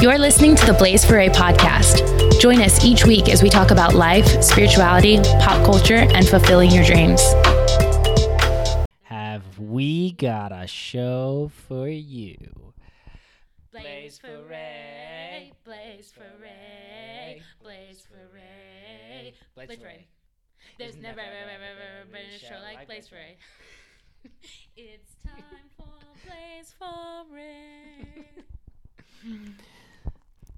You're listening to the Blaze Foret podcast. Join us each week as we talk about life, spirituality, pop culture, and fulfilling your dreams. Have we got a show for you? Blaze Foret, Blaze for A, Blaze Foret, Blaze Foret. There's never, ever, ever, ever been a show like Blaze Foret. It's time for Blaze Foret.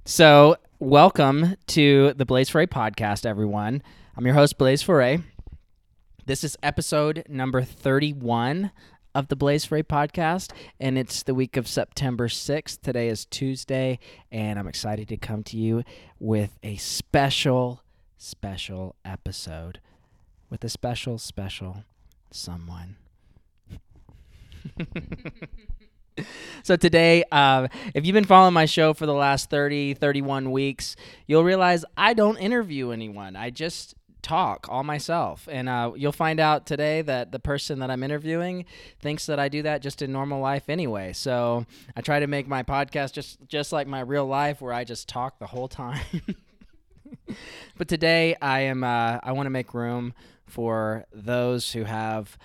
So, welcome to the Blaze Foret podcast, everyone. I'm your host, Blaze Foret. This is episode number 31 of the Blaze Foret podcast, and it's the week of September 6th. Today is Tuesday, and I'm excited to come to you with a special, special episode with a special, special someone. So today, uh, if you've been following my show for the last 30, 31 weeks, you'll realize I don't interview anyone. I just talk all myself. And uh, you'll find out today that the person that I'm interviewing thinks that I do that just in normal life anyway. So I try to make my podcast just, just like my real life where I just talk the whole time. but today I am uh, I want to make room for those who have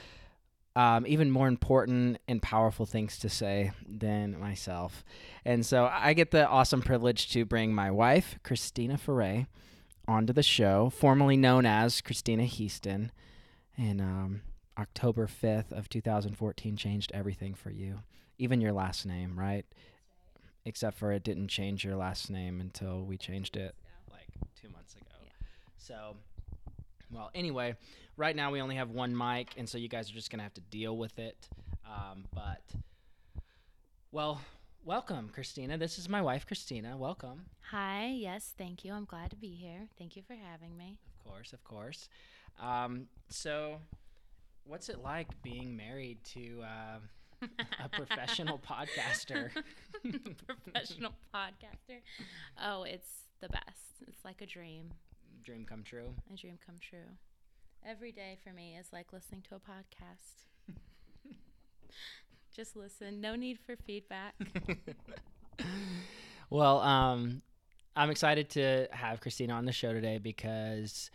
um, even more important and powerful things to say than myself. And so I get the awesome privilege to bring my wife, Christina Foret, onto the show, formerly known as Christina Heaston. And um, October 5th of 2014 changed everything for you, even your last name, right? Except for it didn't change your last name until we changed it like two months ago. So, well, anyway, right now we only have one mic, and so you guys are just gonna have to deal with it. Um, but, well, welcome, Christina. This is my wife, Christina. Welcome. Hi, yes, thank you. I'm glad to be here. Thank you for having me. Of course, of course. Um, so, what's it like being married to uh, a professional podcaster? Professional podcaster. Oh, it's the best. It's like a dream, Dream come true. a dream come true. Every day for me is like listening to a podcast. Just listen. No need for feedback. Well, um, I'm excited to have Christina on the show today because,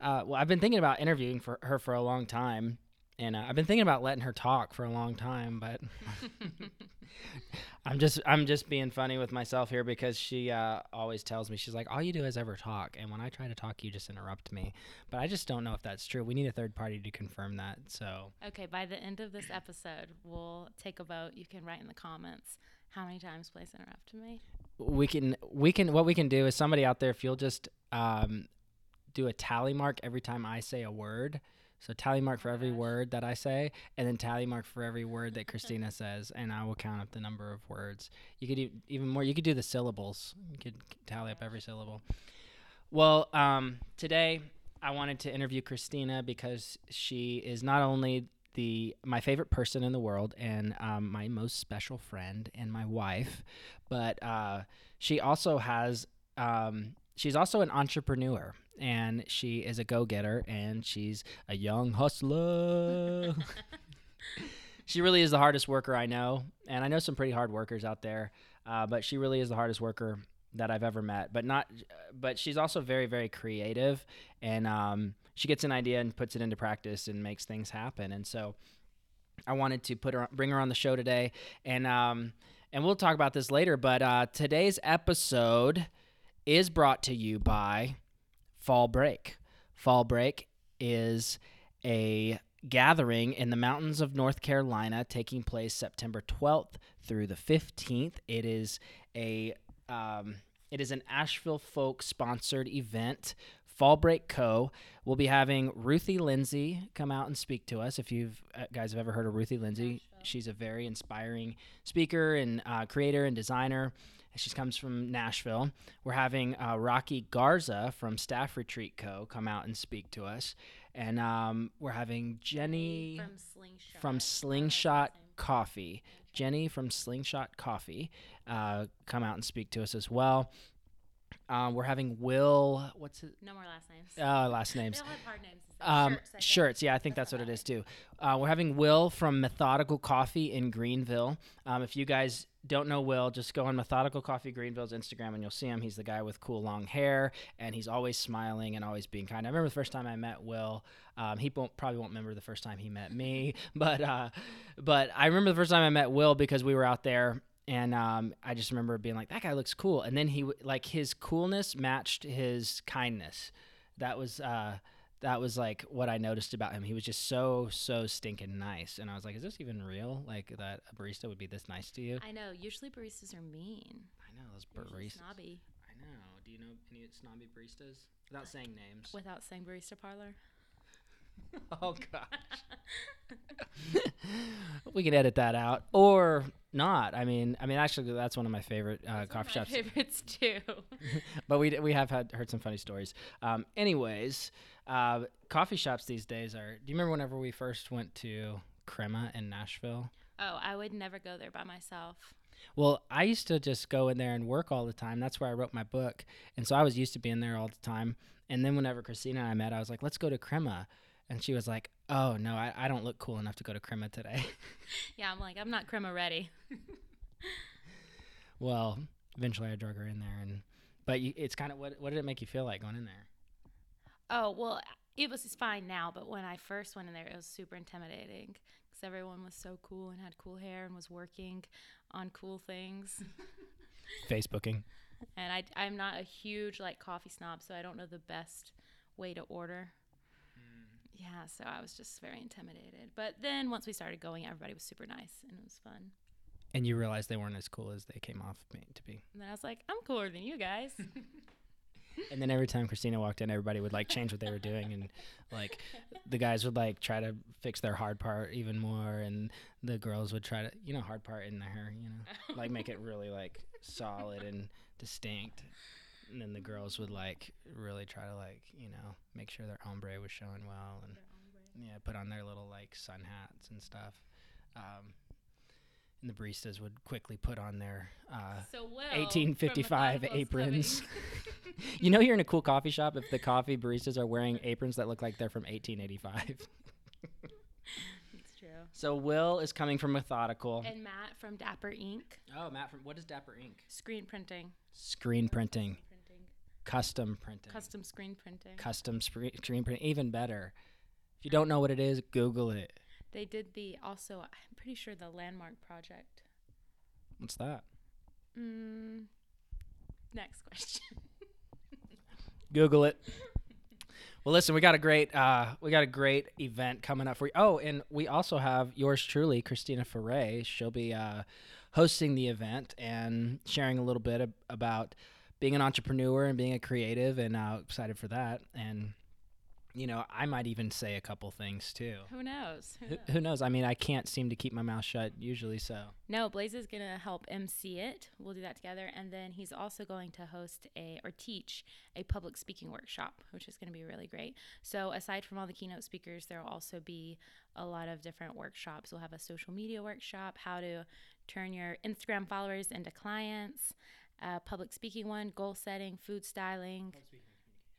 uh, well, I've been thinking about interviewing for her for a long time, and uh, I've been thinking about letting her talk for a long time, but I'm just I'm just being funny with myself here because she uh, always tells me she's like, all you do is ever talk, and when I try to talk, you just interrupt me. But I just don't know if that's true. We need a third party to confirm that. So okay, by the end of this episode, we'll take a vote. You can write in the comments how many times Blaze interrupted me. we can we can what we can do is somebody out there if you'll just um, do a tally mark every time I say a word. So tally mark for every word that I say, and then tally mark for every word that Christina says, and I will count up the number of words. You could even more. You could do the syllables. You could tally up every syllable. Well, um, today I wanted to interview Christina because she is not only the my favorite person in the world and um, my most special friend and my wife, but uh, she also has um, she's also an entrepreneur and she is a go-getter and she's a young hustler. she really is the hardest worker I know, and I know some pretty hard workers out there, uh, but she really is the hardest worker that I've ever met. But not, but she's also very, very creative, and um, she gets an idea and puts it into practice and makes things happen. And so, I wanted to put her, bring her on the show today, and um, and we'll talk about this later. But uh, today's episode is brought to you by Fall Break. Fall Break is a gathering in the mountains of North Carolina taking place September 12th through the 15th. It is a um, it is an Asheville folk sponsored event. Fall Break Co. will be having Ruthie Lindsey come out and speak to us. If you've uh, guys have ever heard of Ruthie Lindsey, she's a very inspiring speaker and uh, creator and designer. She comes from Nashville. We're having uh, Rocky Garza from Staff Retreat Co. come out and speak to us, and um, we're having Jenny from Slingshot. from Slingshot Coffee. Jenny from Slingshot Coffee uh, come out and speak to us as well. Um, we're having Will. What's it? No more last names. Uh, last names. They all have hard names. Um, shirts, shirts. Yeah, I think That's that's what it is too. Uh, we're having Will from Methodical Coffee in Greenville. Um, if you guys don't know Will, just go on Methodical Coffee Greenville's Instagram and you'll see him. He's the guy with cool long hair and he's always smiling and always being kind. I remember the first time I met Will. Um, he won't, probably won't remember the first time he met me, but uh, but I remember the first time I met Will because we were out there and um, I just remember being like, that guy looks cool. And then he like his coolness matched his kindness. That was uh, that was like what I noticed about him. He was just so so stinking nice, and I was like, is this even real? Like that a barista would be this nice to you? I know. Usually baristas are mean. I know those baristas. snobby. I know. Do you know any snobby baristas? Without uh, saying names. Without saying barista parlor. oh gosh. we could edit that out or not. I mean, I mean, actually, that's one of my favorite uh, coffee of shops. favorites too. but we d- we have had heard some funny stories. Um, anyways, uh, coffee shops these days are. Do you remember whenever we first went to Crema in Nashville? oh, I would never go there by myself. Well, I used to just go in there and work all the time. That's where I wrote my book, and so I was used to being there all the time. And then whenever Christina and I met, I was like, "Let's go to Crema," and she was like, "Oh no, I, I don't look cool enough to go to Crema today." Yeah, I'm like, I'm not crema ready. well, eventually I drug her in there, and but you, it's kind of what what did it make you feel like going in there? Oh well, it was fine now, but when I first went in there, it was super intimidating because everyone was so cool and had cool hair and was working on cool things. Facebooking. and I I'm not a huge like coffee snob, so I don't know the best way to order. Yeah, so I was just very intimidated. But then once we started going, everybody was super nice and it was fun. And you realized they weren't as cool as they came off to be. And then I was like, I'm cooler than you guys. And then every time Christina walked in, everybody would like change what they were doing, and like the guys would like try to fix their hard part even more, and the girls would try to, you know, hard part in there, you know, like make it really like solid and distinct. And then the girls would like really try to like, you know, make sure their ombre was showing well, and yeah, put on their little like sun hats and stuff. Um, and the baristas would quickly put on their uh, so well. 1855 aprons. you know you're in a cool coffee shop if the coffee baristas are wearing aprons that look like they're from 1885. It's true. so Will is coming from Methodical. And Matt from Dapper Ink. oh, Matt from what is Dapper Ink? Screen printing. Screen Printing. Custom printing, Custom screen printing. custom screen, screen print. Even better. If you don't know what it is, Google it. They did the also. I'm pretty sure the landmark project. What's that? Mm, next question. Google it. Well, listen, we got a great uh, we got a great event coming up for you. Oh, and we also have yours truly, Christina Foret. She'll be uh, hosting the event and sharing a little bit ab- about being an entrepreneur and being a creative, and uh, excited for that. And you know, I might even say a couple things too. Who knows? Who Who, knows? who knows? I mean, I can't seem to keep my mouth shut usually, so No, Blaze is gonna help MC it. We'll do that together, and then he's also going to host a or teach a public speaking workshop, which is gonna be really great. So aside from all the keynote speakers, there will also be a lot of different workshops. We'll have a social media workshop, how to turn your Instagram followers into clients, a public speaking one, goal setting, food styling.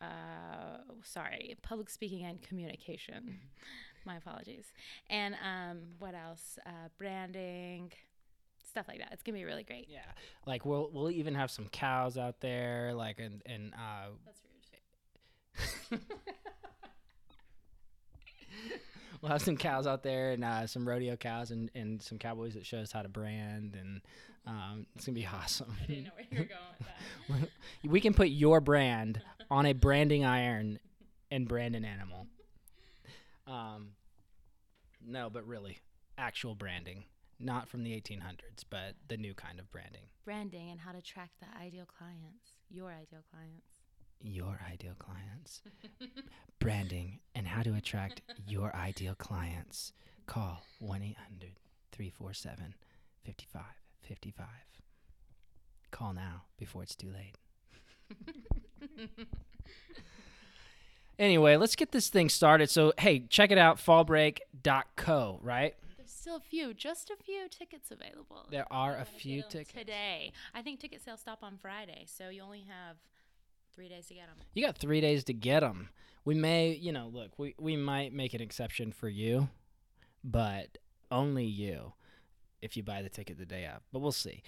Uh, sorry, public speaking and communication. My apologies. And um, what else? Uh, branding, stuff like that. It's gonna be really great. yeah. Like we'll we'll even have some cows out there, like and and uh, That's rude. we'll have some cows out there and uh, some rodeo cows and, and some cowboys that show us how to brand and um, it's gonna be awesome. I didn't know where you were going with that. we can put your brand on a branding iron and brand an animal. Um, no, but really, actual branding, not from the 1800s, but the new kind of branding. Branding and how to track the ideal clients, your ideal clients. Your ideal clients. branding and how to attract your ideal clients. Call 1 800 347 5555. Call now before it's too late. Anyway, let's get this thing started. So, hey, check it out fallbreak.co, right? There's still a few, just a few tickets available. There are a few tickets. today. I think ticket sales stop on Friday, so you only have three days to get them. You got three days to get them. We may, you know, look, we, we might make an exception for you, but only you if you buy the ticket the day of. But we'll see.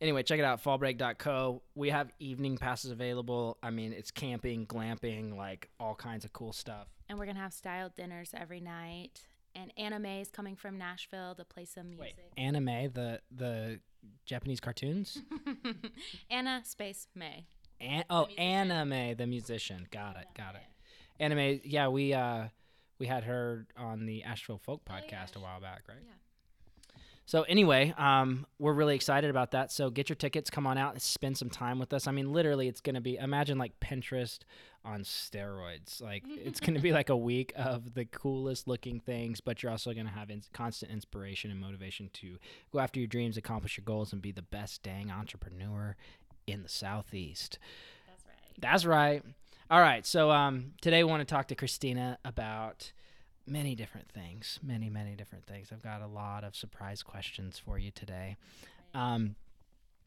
Anyway, check it out, fallbreak.co. We have evening passes available. I mean, it's camping, glamping, like all kinds of cool stuff. And we're gonna have styled dinners every night. And anime is coming from Nashville to play some music. Wait, anime, the the Japanese cartoons? Anna Space May. An- oh, anime, the musician. Got it, got it. Anime, yeah, we uh we had her on the Asheville Folk Oh, podcast a while back, right? Yeah. So anyway, um, we're really excited about that. So get your tickets, come on out, and spend some time with us. I mean, literally, it's gonna be imagine like Pinterest on steroids. Like it's gonna be like a week of the coolest looking things, but you're also gonna have ins- constant inspiration and motivation to go after your dreams, accomplish your goals, and be the best dang entrepreneur in the southeast. That's right. That's right. All right. So um, today we want to talk to Christina about many different things, many, many different things. I've got a lot of surprise questions for you today. Um,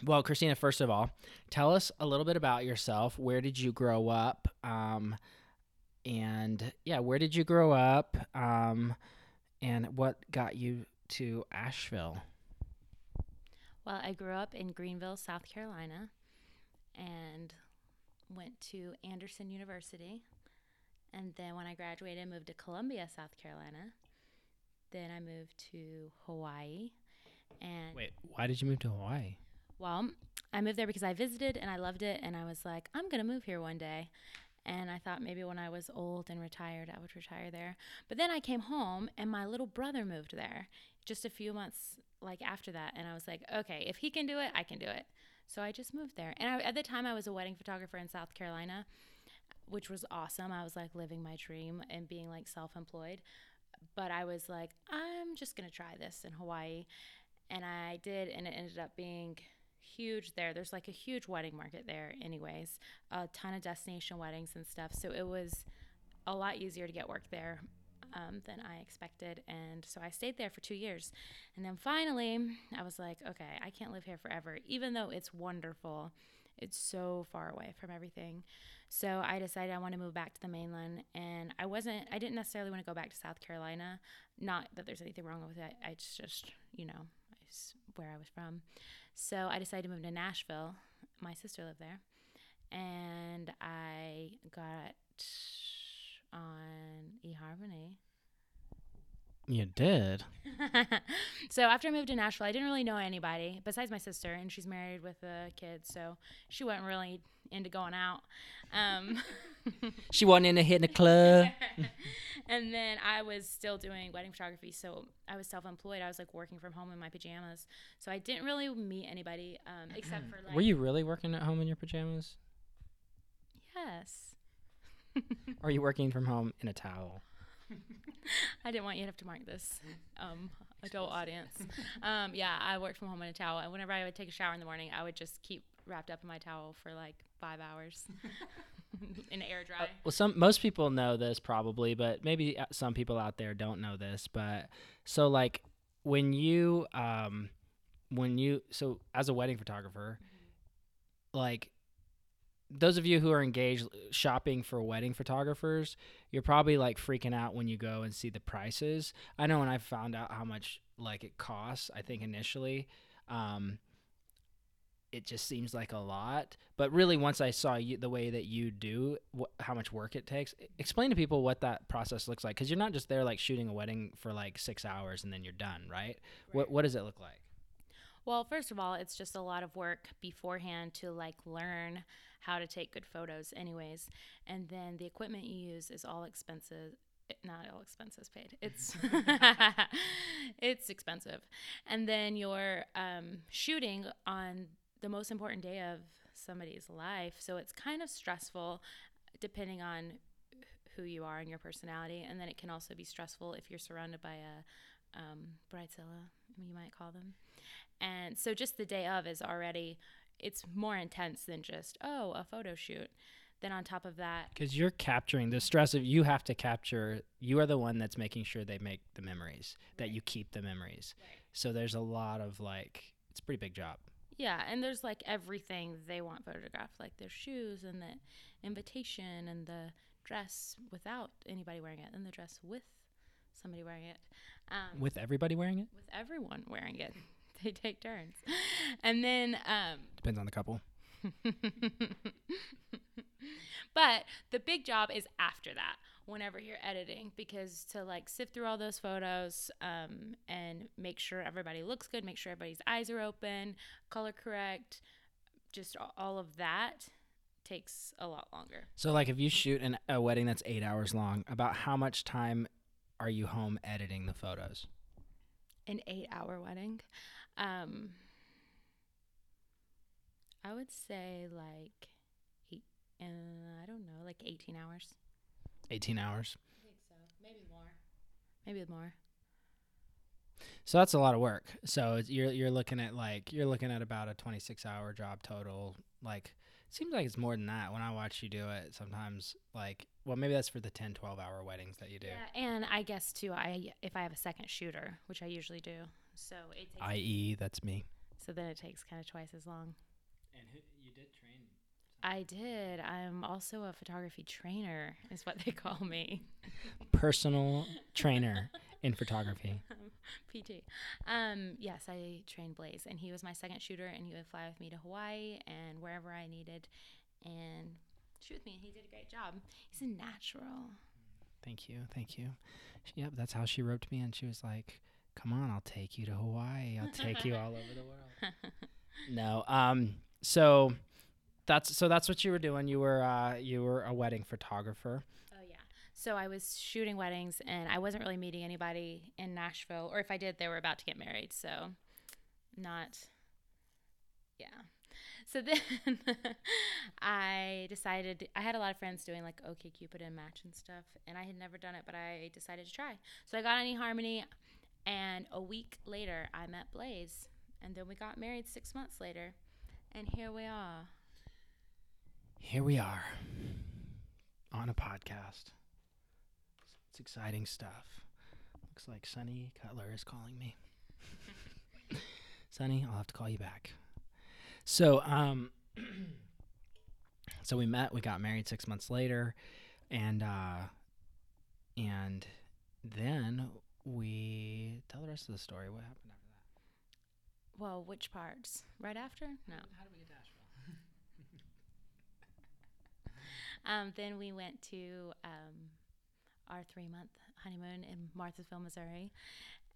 well, Christina, first of all, tell us a little bit about yourself. Where did you grow up? Um, and yeah, where did you grow up? Um, and what got you to Asheville? Well, I grew up in Greenville, South Carolina, and went to Anderson University. And then when I graduated, moved to Columbia, South Carolina. Then I moved to Hawaii. And Wait, why did you move to Hawaii? well, I moved there because I visited and I loved it. And I was like, I'm going to move here one day. And I thought maybe when I was old and retired, I would retire there. But then I came home and my little brother moved there just a few months like after that. And I was like, okay, if he can do it, I can do it. So I just moved there. And I, at the time, I was a wedding photographer in South Carolina, which was awesome. I was like living my dream and being like self employed. But I was like, I'm just going to try this in Hawaii. And I did. And it ended up being huge there. There's like a huge wedding market there, anyways, a ton of destination weddings and stuff. So it was a lot easier to get work there um, than I expected. And so I stayed there for two years. And then finally, I was like, okay, I can't live here forever, even though it's wonderful. It's so far away from everything. So I decided I want to move back to the mainland. And I wasn't, I didn't necessarily want to go back to South Carolina. Not that there's anything wrong with it. I just, you know, where I was from. So I decided to move to Nashville. My sister lived there. And I got on eHarmony. You did. so after I moved to Nashville, I didn't really know anybody besides my sister, and she's married with a kid, so she wasn't really into going out. Um, She wasn't into hitting a club. and then I was still doing wedding photography, so I was self-employed. I was like working from home in my pajamas, so I didn't really meet anybody um, except for like Were you really working at home in your pajamas? yes. Or are you working from home in a towel? I didn't want you to have to mark this um, adult audience. Um, yeah, I worked from home in a towel, and whenever I would take a shower in the morning, I would just keep wrapped up in my towel for like five hours in air dry. Well, some most people know this probably, but maybe uh, some people out there don't know this. But so like when you um when you so as a wedding photographer, like those of you who are engaged shopping for wedding photographers, you're probably like freaking out when you go and see the prices. I know when I found out how much like it costs, I think initially, um, it just seems like a lot. But really, once I saw you, the way that you do, wh- how much work it takes, explain to people what that process looks like. Because you're not just there like shooting a wedding for like six hours and then you're done, right? What What does it look like? Well, first of all, it's just a lot of work beforehand to like learn how to take good photos, anyways. And then the equipment you use is all expensive. eh, Not all expenses paid. It's it's expensive, and then you're um, shooting on the most important day of somebody's life, so it's kind of stressful, depending on who you are and your personality. And then it can also be stressful if you're surrounded by a um, bridezilla, you might call them. And so just the day of is already it's more intense than just oh a photo shoot. Then on top of that, Because you're capturing the stress of you have to capture. You are the one that's making sure they make the memories, that you keep the memories. So there's a lot of like, it's a pretty big job. Yeah, and there's like everything they want photographed, like their shoes and the invitation and the dress without anybody wearing it, and the dress with somebody wearing it. Um, With everybody wearing it? with everyone wearing it. They take turns. And then um Depends on the couple. but the big job is after that whenever you're editing because to like sift through all those photos um, and make sure everybody looks good make sure everybody's eyes are open color correct just all of that takes a lot longer So, like, if you shoot an, a wedding that's eight hours long, about how much time are you home editing the photos? an eight hour wedding um, i would say like eight uh, i don't know like 18 hours 18 hours. i think so maybe more maybe more So that's a lot of work. So it's- you're you're looking at like you're looking at about a 26 hour job total. Like seems like it's more than that when I watch you do it. Sometimes like well maybe that's for the 10 12 hour weddings that you do. Yeah, and I guess too, I if I have a second shooter, which I usually do, so it takes, I.e. that's me. so then it takes kind of twice as long. And who, you did train I did. I'm also a photography trainer, is what they call me, personal trainer in photography. PT. Um, yes, I trained Blaze, and he was my second shooter, and he would fly with me to Hawaii and wherever I needed, and shoot with me. And he did a great job. He's a natural. Thank you. Thank you. Yep, that's how she roped me in. She was like, "Come on, I'll take you to Hawaii. I'll take you all over the world." no. Um so that's so that's what you were doing. You were uh you were a wedding photographer. Oh yeah. So I was shooting weddings and I wasn't really meeting anybody in Nashville or if I did they were about to get married. So not yeah. So then I decided I had a lot of friends doing like OK Cupid and Match and stuff and I had never done it but I decided to try. So I got on eHarmony and a week later I met Blaze and then we got married 6 months later and here we are. Here we are on a podcast. It's exciting stuff. Looks like Sunny Cutler is calling me. Sunny, I'll have to call you back. So, um, so we met. We got married six months later, and uh, and then we tell the rest of the story. What happened after that? Well, which parts? Right after? No. How did we get to Asheville? Um, then we went to um, our three month honeymoon in Marthasville, Missouri.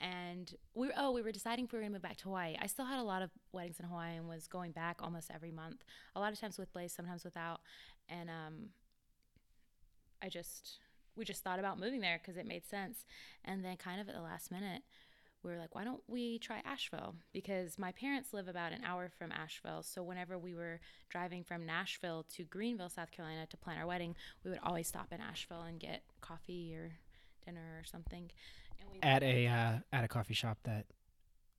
And we were, oh, we were deciding if we were going to move back to Hawaii. I still had a lot of weddings in Hawaii and was going back almost every month. A lot of times with Blaze, sometimes without. And um, I just, we just thought about moving there because it made sense. And then kind of at the last minute, we were like, why don't we try Asheville? Because my parents live about an hour from Asheville. So whenever we were driving from Nashville to Greenville, South Carolina to plan our wedding, we would always stop in Asheville and get coffee or dinner or something. And we At a uh, at a coffee shop that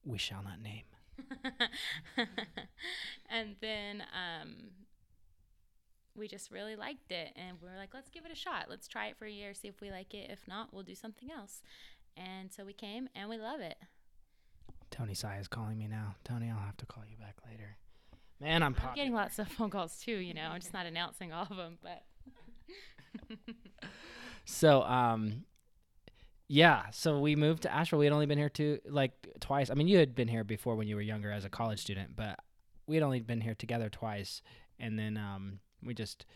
we shall not name. and then um, we just really liked it. And we were like, let's give it a shot. Let's try it for a year, see if we like it. If not, we'll do something else. And so we came and we love it. Tony Sai is calling me now. Tony, I'll have to call you back later. Man, I'm I'm getting lots of phone calls too, you know. I'm just not announcing all of them, but So, um, yeah. So we moved to Asheville. We had only been here two, like twice. I mean, you had been here before when you were younger as a college student, but we had only been here together twice, and then um, we just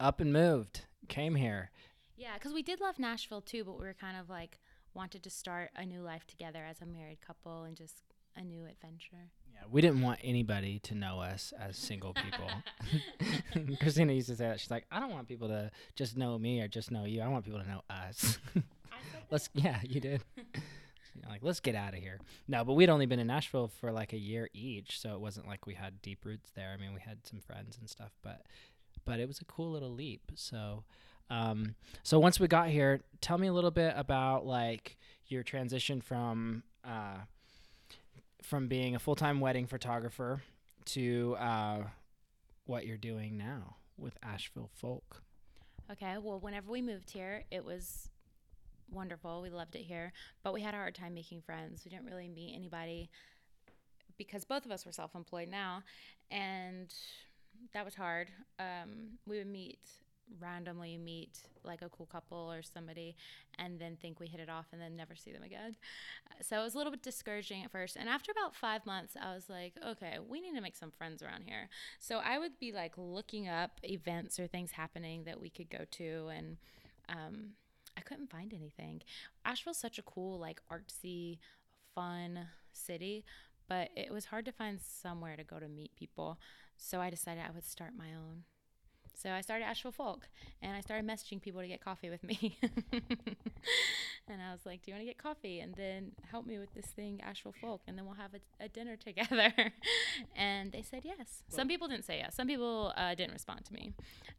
up and moved, came here. yeah, because we did love Nashville too, but we were kind of like wanted to start a new life together as a married couple and just a new adventure. Yeah, we didn't want anybody to know us as single people. Christina used to say that. She's like, I don't want people to just know me or just know you. I want people to know us. let's yeah you did You know, like let's get out of here no but we'd only been in nashville for like a year each so it wasn't like we had deep roots there i mean we had some friends and stuff but but it was a cool little leap so um so once we got here tell me a little bit about like your transition from uh from being a full-time wedding photographer to uh what you're doing now with asheville folk Okay, well, whenever we moved here, it was wonderful. We loved it here, but we had a hard time making friends. We didn't really meet anybody. because both of us were self-employed now, and that was hard. Um, we would meet randomly meet like a cool couple or somebody and then think we hit it off and then never see them again. So it was a little bit discouraging at first. And after about five months, I was like, okay, we need to make some friends around here. So I would be like looking up events or things happening that we could go to. And um, I couldn't find anything. Asheville's such a cool, like artsy, fun city, but it was hard to find somewhere to go to meet people. So I decided I would start my own. So I started Asheville Folk and I started messaging people to get coffee with me. and I was like, Do you want to get coffee? And then help me with this thing, Asheville Folk, and then we'll have a, a dinner together. and they said yes. Well, Some people didn't say yes. Some people uh, didn't respond to me.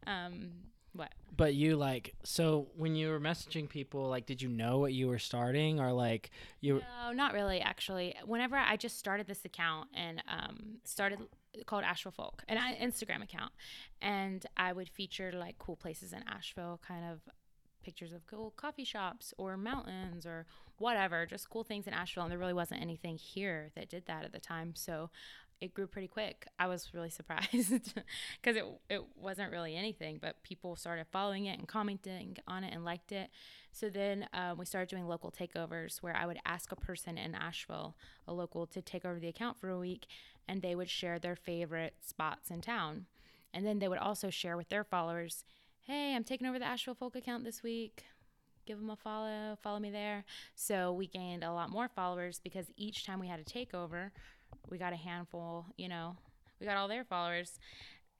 Um, what? But you like so when you were messaging people, like, did you know what you were starting, or like you? No, not really. Actually, whenever I just started this account and um, started called Asheville Folk, an Instagram account, and I would feature like cool places in Asheville, kind of pictures of cool coffee shops or mountains or whatever, just cool things in Asheville. And there really wasn't anything here that did that at the time, so it grew pretty quick. I was really surprised because it it wasn't really anything, but people started following it and commenting on it and liked it. So then um, we started doing local takeovers where I would ask a person in Asheville, a local, to take over the account for a week, and they would share their favorite spots in town. And then they would also share with their followers, hey, I'm taking over the Asheville Folk account this week. Give them a follow, follow me there. So we gained a lot more followers because each time we had a takeover, we got a handful, you know, we got all their followers.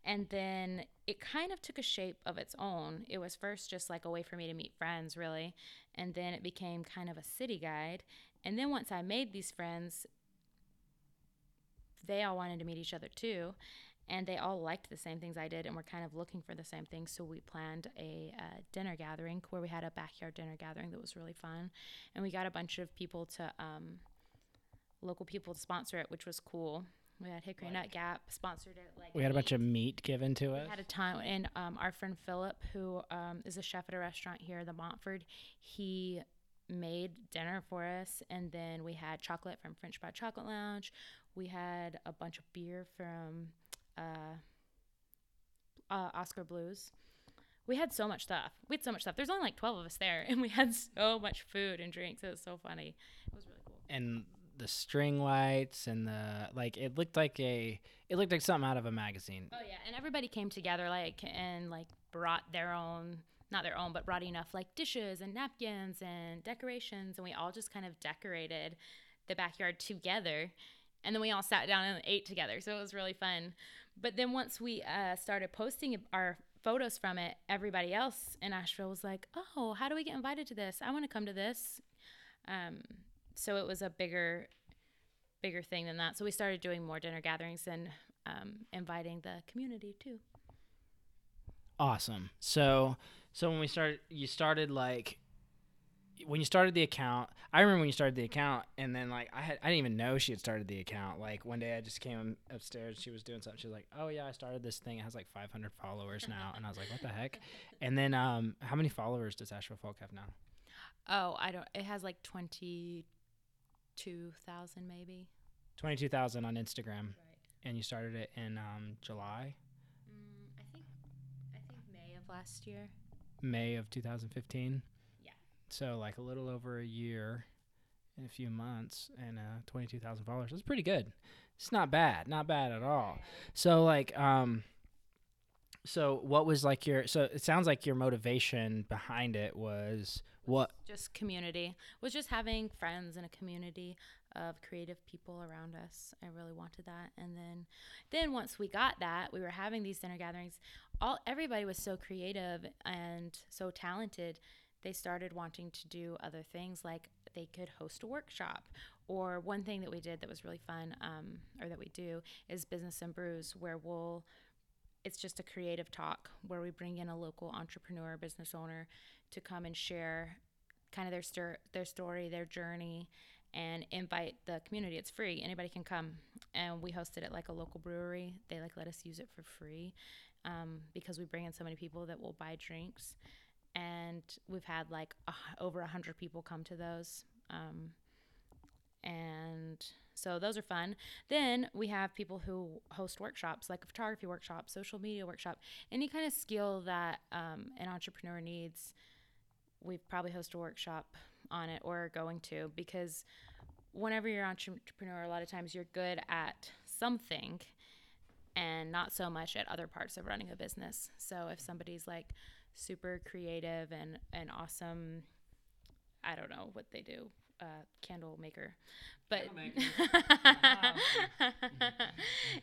And then it kind of took a shape of its own. It was first just like a way for me to meet friends, really. And then it became kind of a city guide. And then once I made these friends, they all wanted to meet each other too. And they all liked the same things I did and were kind of looking for the same things. So we planned a uh, dinner gathering where we had a backyard dinner gathering that was really fun. And we got a bunch of people to, um, local people to sponsor it, which was cool. We had Hickory like, Nut Gap sponsored it. Like we had a bunch of meat given to us. we. Had a ton, and um, our friend Philip, who um, is a chef at a restaurant here, the Montford, he made dinner for us, and then we had chocolate from French Broad Chocolate Lounge. We had a bunch of beer from uh, uh, Oskar Blues. We had so much stuff. We had so much stuff. There's only like 12 of us there, and we had so much food and drinks. It was so funny. It was really cool. And the string lights and the like it looked like a it looked like something out of a magazine. Oh yeah, and everybody came together like and like brought their own not their own, but brought enough like dishes and napkins and decorations and we all just kind of decorated the backyard together and then we all sat down and ate together. So it was really fun. But then once we uh, started posting our photos from it, everybody else in Asheville was like, "Oh, how do we get invited to this? I want to come to this." Um, so it was a bigger, bigger thing than that. So we started doing more dinner gatherings and um, inviting the community too. Awesome. So, so when we started, you started like when you started the account, I remember when you started the account, and then like I had I didn't even know she had started the account. Like one day I just came upstairs, she was doing something. She was like, "Oh yeah, I started this thing. It has like 500 followers now," and I was like, "What the heck?" And then um, how many followers does Asheville Folk have now? Oh, I don't. It has like 22,000 maybe. 22,000 on Instagram, right. and you started it in um, July. Mm, I think I think May of last year. May of 2015. So like a little over a year in a few months and uh, 22,000 followers. That's pretty good. It's not bad. Not bad at all. So like um so what was like your so it sounds like your motivation behind it was what just community was just having friends in a community of creative people around us i really wanted that and then then once we got that we were having these dinner gatherings all everybody was so creative and so talented they started wanting to do other things like they could host a workshop. Or one thing that we did that was really fun um, or that we do is business and brews where we'll it's just a creative talk where we bring in a local entrepreneur business owner to come and share kind of their stir- their story their journey and invite the community. It's free. Anybody can come. And we hosted it like a local brewery. They like let us use it for free um, because we bring in so many people that will buy drinks and we've had like a, over a hundred people come to those. Um, and So those are fun. Then we have people who host workshops, like a photography workshop, social media workshop, any kind of skill that um, an entrepreneur needs. We probably host a workshop on it or going to because whenever you're an entrepreneur, a lot of times you're good at something and not so much at other parts of running a business. So if somebody's like super creative and an awesome, I don't know what they do, uh, candle maker, but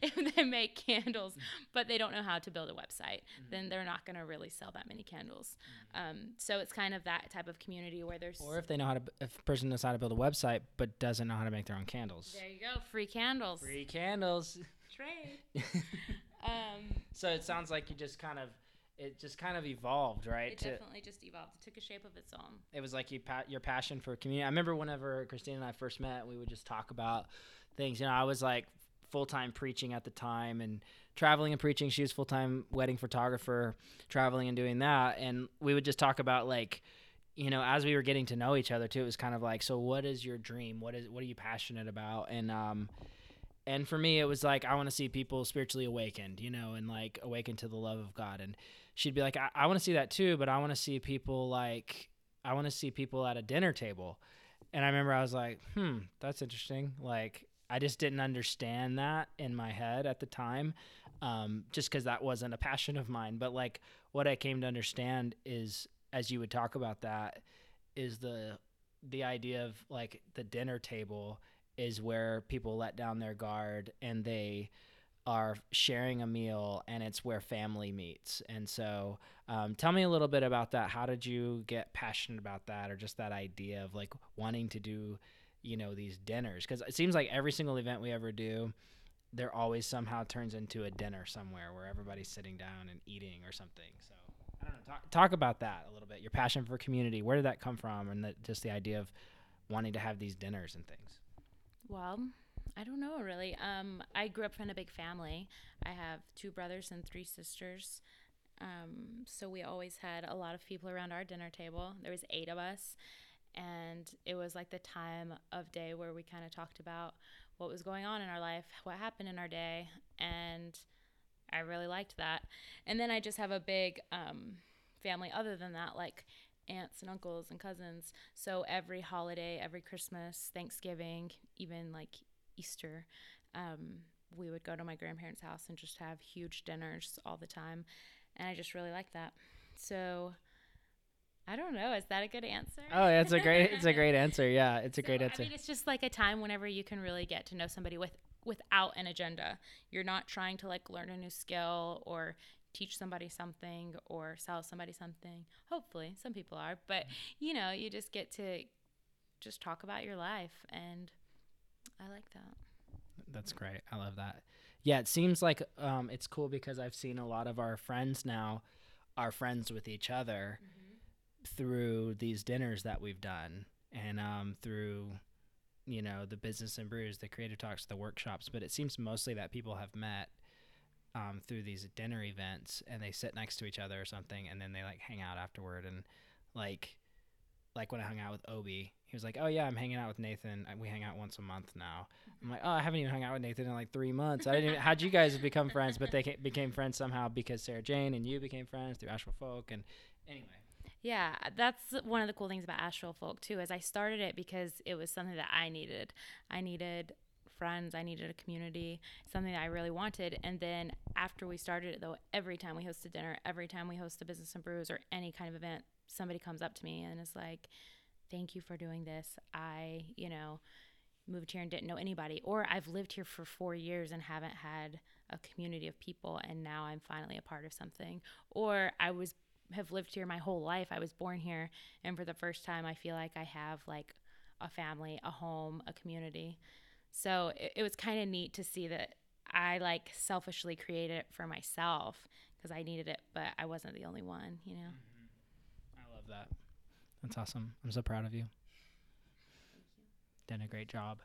if they make candles, but they don't know how to build a website, mm-hmm. then they're not going to really sell that many candles. Mm-hmm. Um, so it's kind of that type of community where there's. Or if they know how to, if a person knows how to build a website but doesn't know how to make their own candles. There you go, free candles. Free candles. Trade. um, so it sounds like you just kind of it just kind of evolved, right? It definitely just evolved. It took a shape of its own. It was like you pa- your passion for community. I remember whenever Christine and I first met, we would just talk about things. You know, I was like full time preaching at the time and traveling and preaching. She was full time wedding photographer, traveling and doing that. And we would just talk about like, you know, as we were getting to know each other too, it was kind of like, so what is your dream? What is what are you passionate about? And um, and for me, it was like I want to see people spiritually awakened, you know, and like awakened to the love of God. And she'd be like, I, I want to see that too, but I want to see people like, I want to see people at a dinner table. And I remember I was like, hmm, that's interesting. Like, I just didn't understand that in my head at the time, um, just because that wasn't a passion of mine. But like, what I came to understand is, as you would talk about that, is the the idea of like the dinner table is where people let down their guard and they are sharing a meal and it's where family meets. And so, um, tell me a little bit about that. How did you get passionate about that or just that idea of like wanting to do, you know, these dinners? Because it seems like every single event we ever do, there always somehow turns into a dinner somewhere where everybody's sitting down and eating or something. So, I don't know. Talk, talk about that a little bit. Your passion for community. Where did that come from? And the, just the idea of wanting to have these dinners and things. Well, I don't know really. Um, I grew up in a big family. I have two brothers and three sisters. Um, so we always had a lot of people around our dinner table. There was eight of us, and it was like the time of day where we kind of talked about what was going on in our life, what happened in our day, and I really liked that. And then I just have a big um, family. Other than that, like aunts and uncles and cousins. So every holiday, every Christmas, Thanksgiving, even like Easter, um, we would go to my grandparents' house and just have huge dinners all the time. And I just really like that. So I don't know. Is that a good answer? Oh, it's a great it's a great answer. Yeah, it's a so, great answer. I mean, it's just like a time whenever you can really get to know somebody with without an agenda. You're not trying to like learn a new skill or teach somebody something or sell somebody something. Hopefully, some people are, but you know, you just get to just talk about your life and I like that. That's great. I love that. Yeah, it seems like um, it's cool because I've seen a lot of our friends now are friends with each other mm-hmm. through these dinners that we've done and um, through you know the business and brews, the creative talks, the workshops. But it seems mostly that people have met um, through these dinner events and they sit next to each other or something, and then they like hang out afterward and like like when I hung out with Obi, he was like, "Oh yeah, I'm hanging out with Nathan. We hang out once a month now." I'm like, "Oh, I haven't even hung out with Nathan in like three months. I didn't. Even, how'd you guys become friends? But they became friends somehow because Sarah Jane and you became friends through Asheville Folk. And anyway, yeah, that's one of the cool things about Asheville Folk too. Is I started it because it was something that I needed. I needed friends. I needed a community, something that I really wanted. And then after we started it, though, every time we host a dinner, every time we host a business and brews or any kind of event, somebody comes up to me and is like, thank you for doing this. I, you know, moved here and didn't know anybody, or I've lived here for four years and haven't had a community of people, and now I'm finally a part of something. Or I was have lived here my whole life. I was born here, and for the first time, I feel like I have like a family, a home, a community. So it, it was kind of neat to see that I like selfishly created it for myself because I needed it, but I wasn't the only one, you know. Mm-hmm. I love that. That's awesome. I'm so proud of you. Done a great job.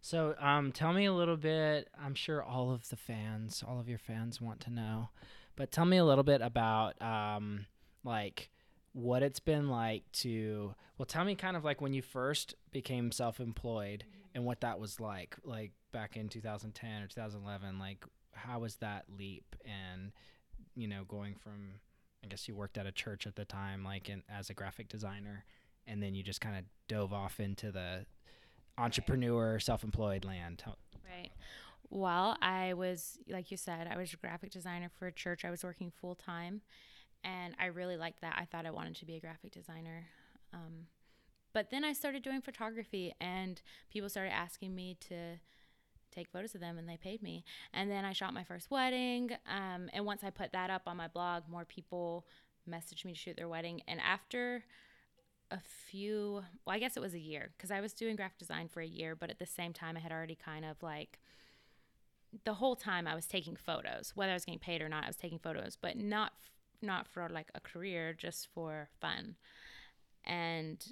So, um, tell me a little bit. I'm sure all of the fans, all of your fans want to know, but tell me a little bit about, um, like, what it's been like to well tell me kind of like when you first became self-employed mm-hmm. and what that was like like back in 2010 or 2011 like how was that leap and you know going from i guess you worked at a church at the time like in, as a graphic designer and then you just kind of dove off into the entrepreneur self-employed land right well i was like you said i was a graphic designer for a church i was working full-time and I really liked that. I thought I wanted to be a graphic designer. Um, but then I started doing photography, and people started asking me to take photos of them, and they paid me. And then I shot my first wedding. Um, and once I put that up on my blog, more people messaged me to shoot their wedding. And after a few, well, I guess it was a year, because I was doing graphic design for a year, but at the same time, I had already kind of like the whole time I was taking photos, whether I was getting paid or not, I was taking photos, but not not for like a career, just for fun. And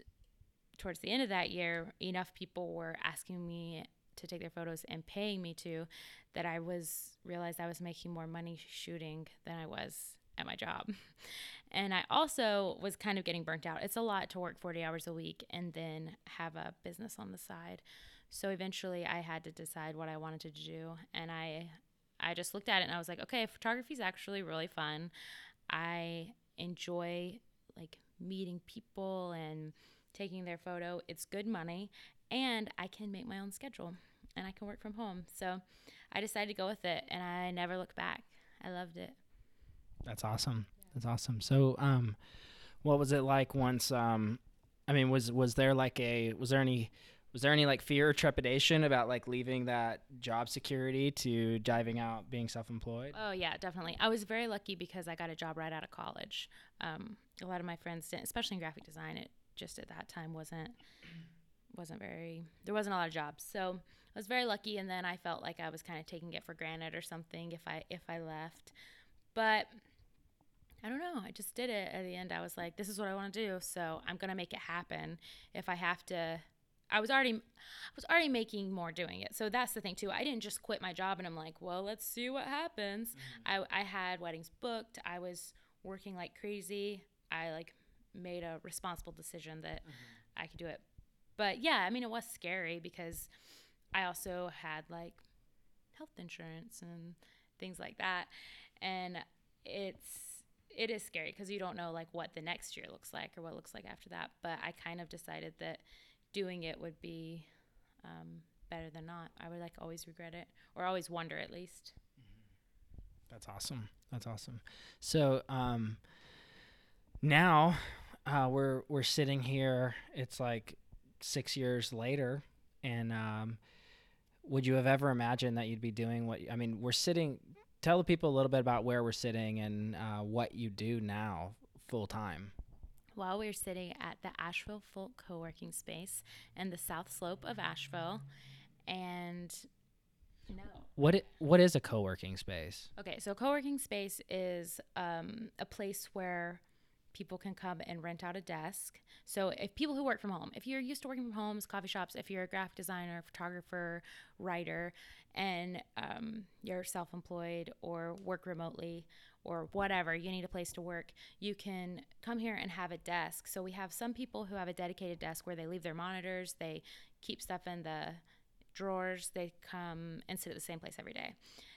towards the end of that year, enough people were asking me to take their photos and paying me to that I was realized I was making more money shooting than I was at my job. And I also was kind of getting burnt out. It's a lot to work 40 hours a week and then have a business on the side. So eventually I had to decide what I wanted to do and I I just looked at it and I was like, okay, photography is actually really fun. I enjoy like meeting people and taking their photo. It's good money and I can make my own schedule and I can work from home. So I decided to go with it and I never looked back. I loved it. That's awesome. That's awesome. So um what was it like once um I mean was was there like a was there any was there any like fear or trepidation about like leaving that job security to diving out being self-employed oh yeah definitely i was very lucky because i got a job right out of college um, a lot of my friends didn't especially in graphic design it just at that time wasn't wasn't very there wasn't a lot of jobs so i was very lucky and then i felt like i was kind of taking it for granted or something if i if i left but I don't know. I just did it at the end. I was like, this is what I want to do. So I'm going to make it happen. If I have to I was already I was already making more doing it. So that's the thing too. I didn't just quit my job and I'm like, well, let's see what happens. Mm-hmm. I I had weddings booked. I was working like crazy. I like made a responsible decision that mm-hmm. I could do it. But yeah, I mean it was scary because I also had like health insurance and things like that. And it's it is scary because you don't know like what the next year looks like or what looks like after that. But I kind of decided that doing it would be um, better than not. I would like always regret it or always wonder at least. That's awesome. That's awesome. So um, now uh, we're we're sitting here. It's like six years later, and um, would you have ever imagined that you'd be doing what? I mean, we're sitting. Tell the people a little bit about where we're sitting and uh, what you do now full time while we are sitting at the Asheville Folk Co-working Space in the South Slope of Asheville, and no. What it, what is a co-working space? Okay, so co-working space is um, a place where people can come and rent out a desk. So if people who work from home, if you're used to working from homes, coffee shops, if you're a graphic designer, photographer, writer, and um, you're self-employed or work remotely or whatever, you need a place to work, you can come here and have a desk. So we have some people who have a dedicated desk where they leave their monitors, they keep stuff in the drawers, they come and sit at the same place every day.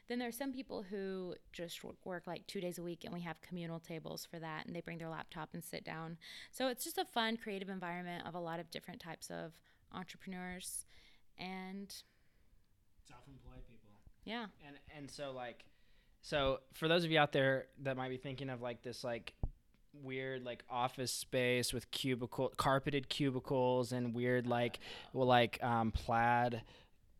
Then there's some people who just work like two days a week, and we have communal tables for that, and they bring their laptop and sit down. So it's just a fun, creative environment of a lot of different types of entrepreneurs and self-employed people. Yeah. And and so like so for those of you out there that might be thinking of like this like weird like office space with cubicle carpeted cubicles and weird like well like um plaid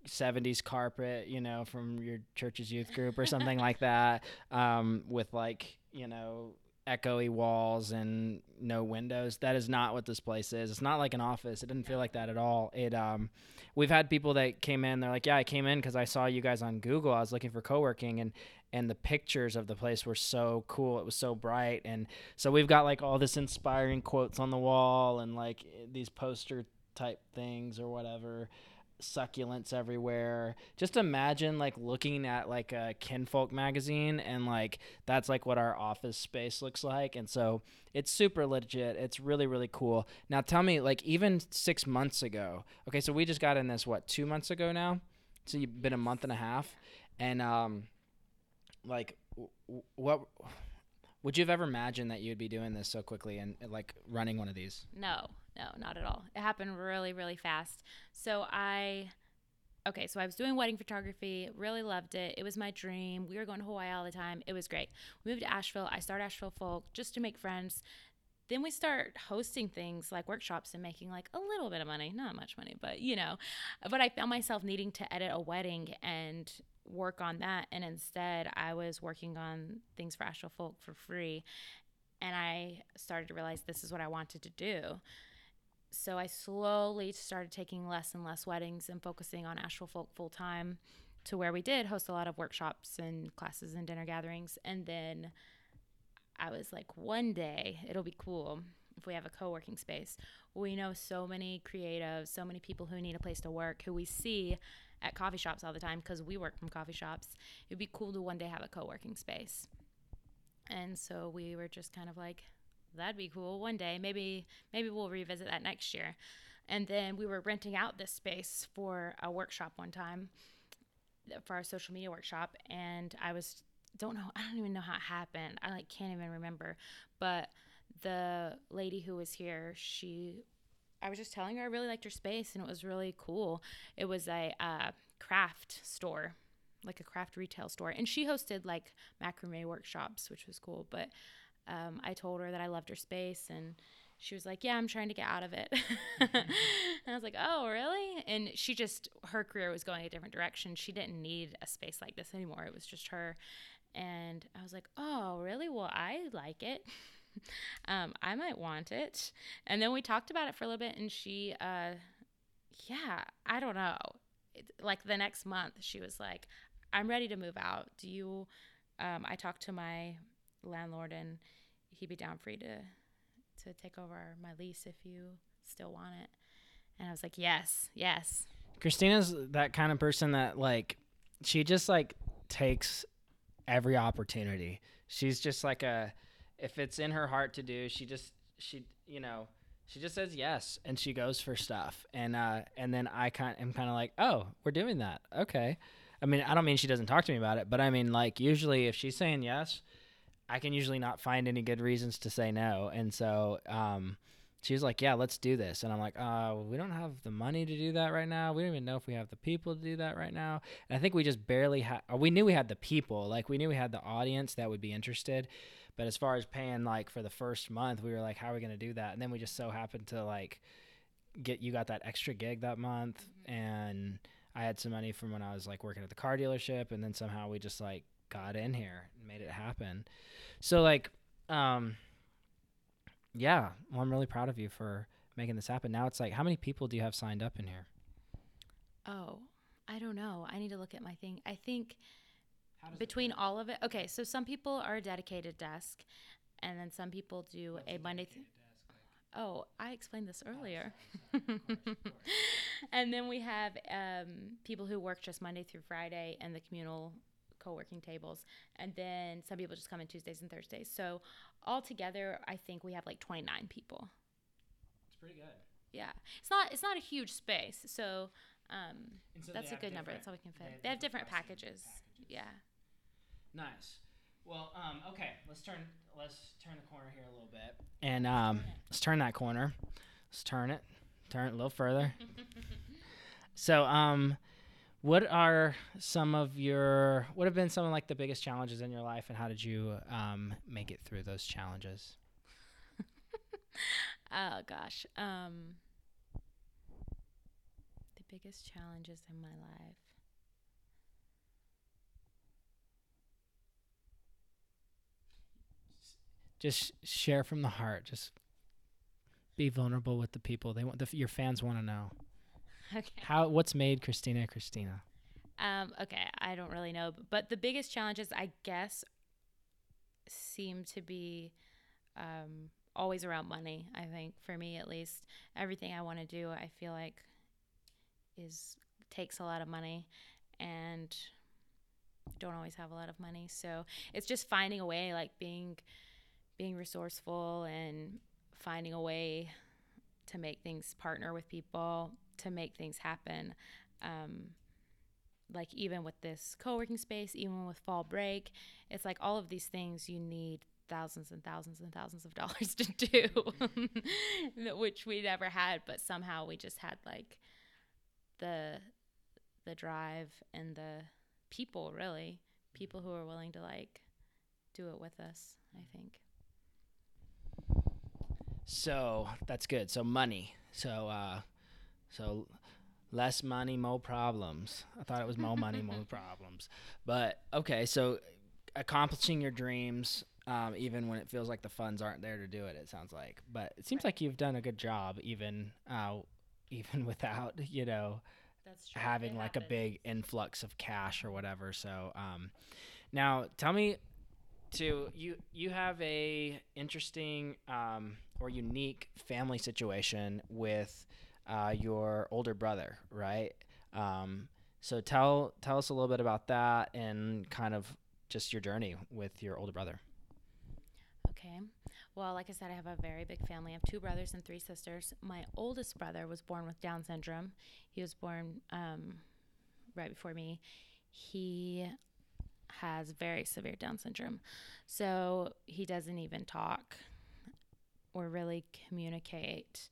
70s carpet, you know, from your church's youth group or something like that, um, with like, you know, echoey walls and no windows. That is not what this place is. It's not like an office. It didn't feel like that at all. It um we've had people that came in, they're like, "Yeah, I came in cuz I saw you guys on Google. I was looking for co-working and and the pictures of the place were so cool. It was so bright and so we've got like all this inspiring quotes on the wall and like these poster type things or whatever succulents everywhere. Just imagine like looking at like a kinfolk magazine and like that's like what our office space looks like. And so it's super legit. It's really, really cool. Now tell me, like even six months ago, okay, so we just got in this what, two months ago now? So you've been a month and a half. And um like what would you have ever imagined that you'd be doing this so quickly and like running one of these? No, no, not at all. It happened really, really fast. So I, okay, so I was doing wedding photography, really loved it. It was my dream. We were going to Hawaii all the time. It was great. We moved to Asheville. I started Asheville Folk just to make friends. Then we start hosting things like workshops and making like a little bit of money, not much money, but you know. But I found myself needing to edit a wedding and work on that. And instead, I was working on things for Asheville Folk for free. And I started to realize this is what I wanted to do. So I slowly started taking less and less weddings and focusing on Asheville Folk full time to where we did host a lot of workshops and classes and dinner gatherings. And then I was like, one day it'll be cool if we have a co working space. We know so many creatives, so many people who need a place to work, who we see at coffee shops all the time because we work from coffee shops. It'd be cool to one day have a co working space. And so we were just kind of like, that'd be cool one day. Maybe maybe we'll revisit that next year. And then we were renting out this space for a workshop one time for our social media workshop and I was don't know I don't even know how it happened. I like can't even remember. But the lady who was here, she I was just telling her I really liked her space and it was really cool. It was a uh, craft store, like a craft retail store, and she hosted like macrame workshops, which was cool. But um, I told her that I loved her space and she was like, Yeah, I'm trying to get out of it. and I was like, Oh, really? And she just, her career was going a different direction. She didn't need a space like this anymore. It was just her. And I was like, Oh, really? Well, I like it. um, I might want it. And then we talked about it for a little bit, and she, uh, yeah, I don't know. It, like the next month, she was like, I'm ready to move out. Do you? Um, I talked to my landlord, and he'd be down for you to to take over my lease if you still want it. And I was like, yes, yes. Christina's that kind of person that like she just like takes every opportunity. She's just like a if it's in her heart to do, she just she you know she just says yes and she goes for stuff and uh and then I kind am kind of like oh we're doing that okay. I mean I don't mean she doesn't talk to me about it, but I mean like usually if she's saying yes, I can usually not find any good reasons to say no, and so um she was like, "Yeah, let's do this," and I'm like, "Uh, we don't have the money to do that right now. We don't even know if we have the people to do that right now." And I think we just barely had. We knew we had the people, like we knew we had the audience that would be interested, but as far as paying like for the first month, we were like, "How are we gonna do that?" And then we just so happened to like get you got that extra gig that month, mm-hmm. and I had some money from when I was like working at the car dealership, and then somehow we just like got in here and made it happen. So like, um yeah, well, I'm really proud of you for making this happen. Now it's like, how many people do you have signed up in here? Oh, I don't know. I need to look at my thing. I think between all of it, okay, so some people are a dedicated desk, and then some people do What's a Monday. Th- oh, I explained this earlier. and then we have um, people who work just Monday through Friday and the communal co-working tables and then some people just come in tuesdays and thursdays. So altogether i think we have like 29 people. It's pretty good. Yeah. It's not it's not a huge space so um so that's a good number. That's all we can fit. they have, they have different packages. packages. Yeah. Nice. Well um okay let's turn let's turn the corner here a little bit. And um let's turn that corner. Let's turn it turn it a little further. So um what are some of your what have been some of like the biggest challenges in your life and how did you um, make it through those challenges? Oh gosh um, the biggest challenges in my life. Just share from the heart. Just be vulnerable with the people. They want the, your fans want to know Okay. How? What's made Christina Christina? Um, okay, I don't really know, but the biggest challenges, I guess, seem to be um, always around money. I think for me, at least, everything I want to do, I feel like is takes a lot of money and don't always have a lot of money. So it's just finding a way, like being being resourceful and finding a way to make things partner with people to make things happen. Um, like even with this co-working space, even with fall break, it's like all of these things you need thousands and thousands and thousands of dollars to do, which we never had, but somehow we just had like the the drive and the people really. People who are willing to like do it with us i think. So that's good. So money. So uh so less money more problems. I thought it was more money more problems. But okay so accomplishing your dreams um, even when it feels like the funds aren't there to do it it sounds like. But it seems right. like you've done a good job even uh, even without you know having it like a big influx of cash or whatever. So um, now tell me to you you have a interesting um, or unique family situation with uh, your older brother, right? Um, so tell tell us a little bit about that and kind of just your journey with your older brother. Okay. Well, like I said, I have a very big family. I have two brothers and three sisters. My oldest brother was born with Down syndrome. He was born um, right before me. He has very severe Down syndrome. So he doesn't even talk or really communicate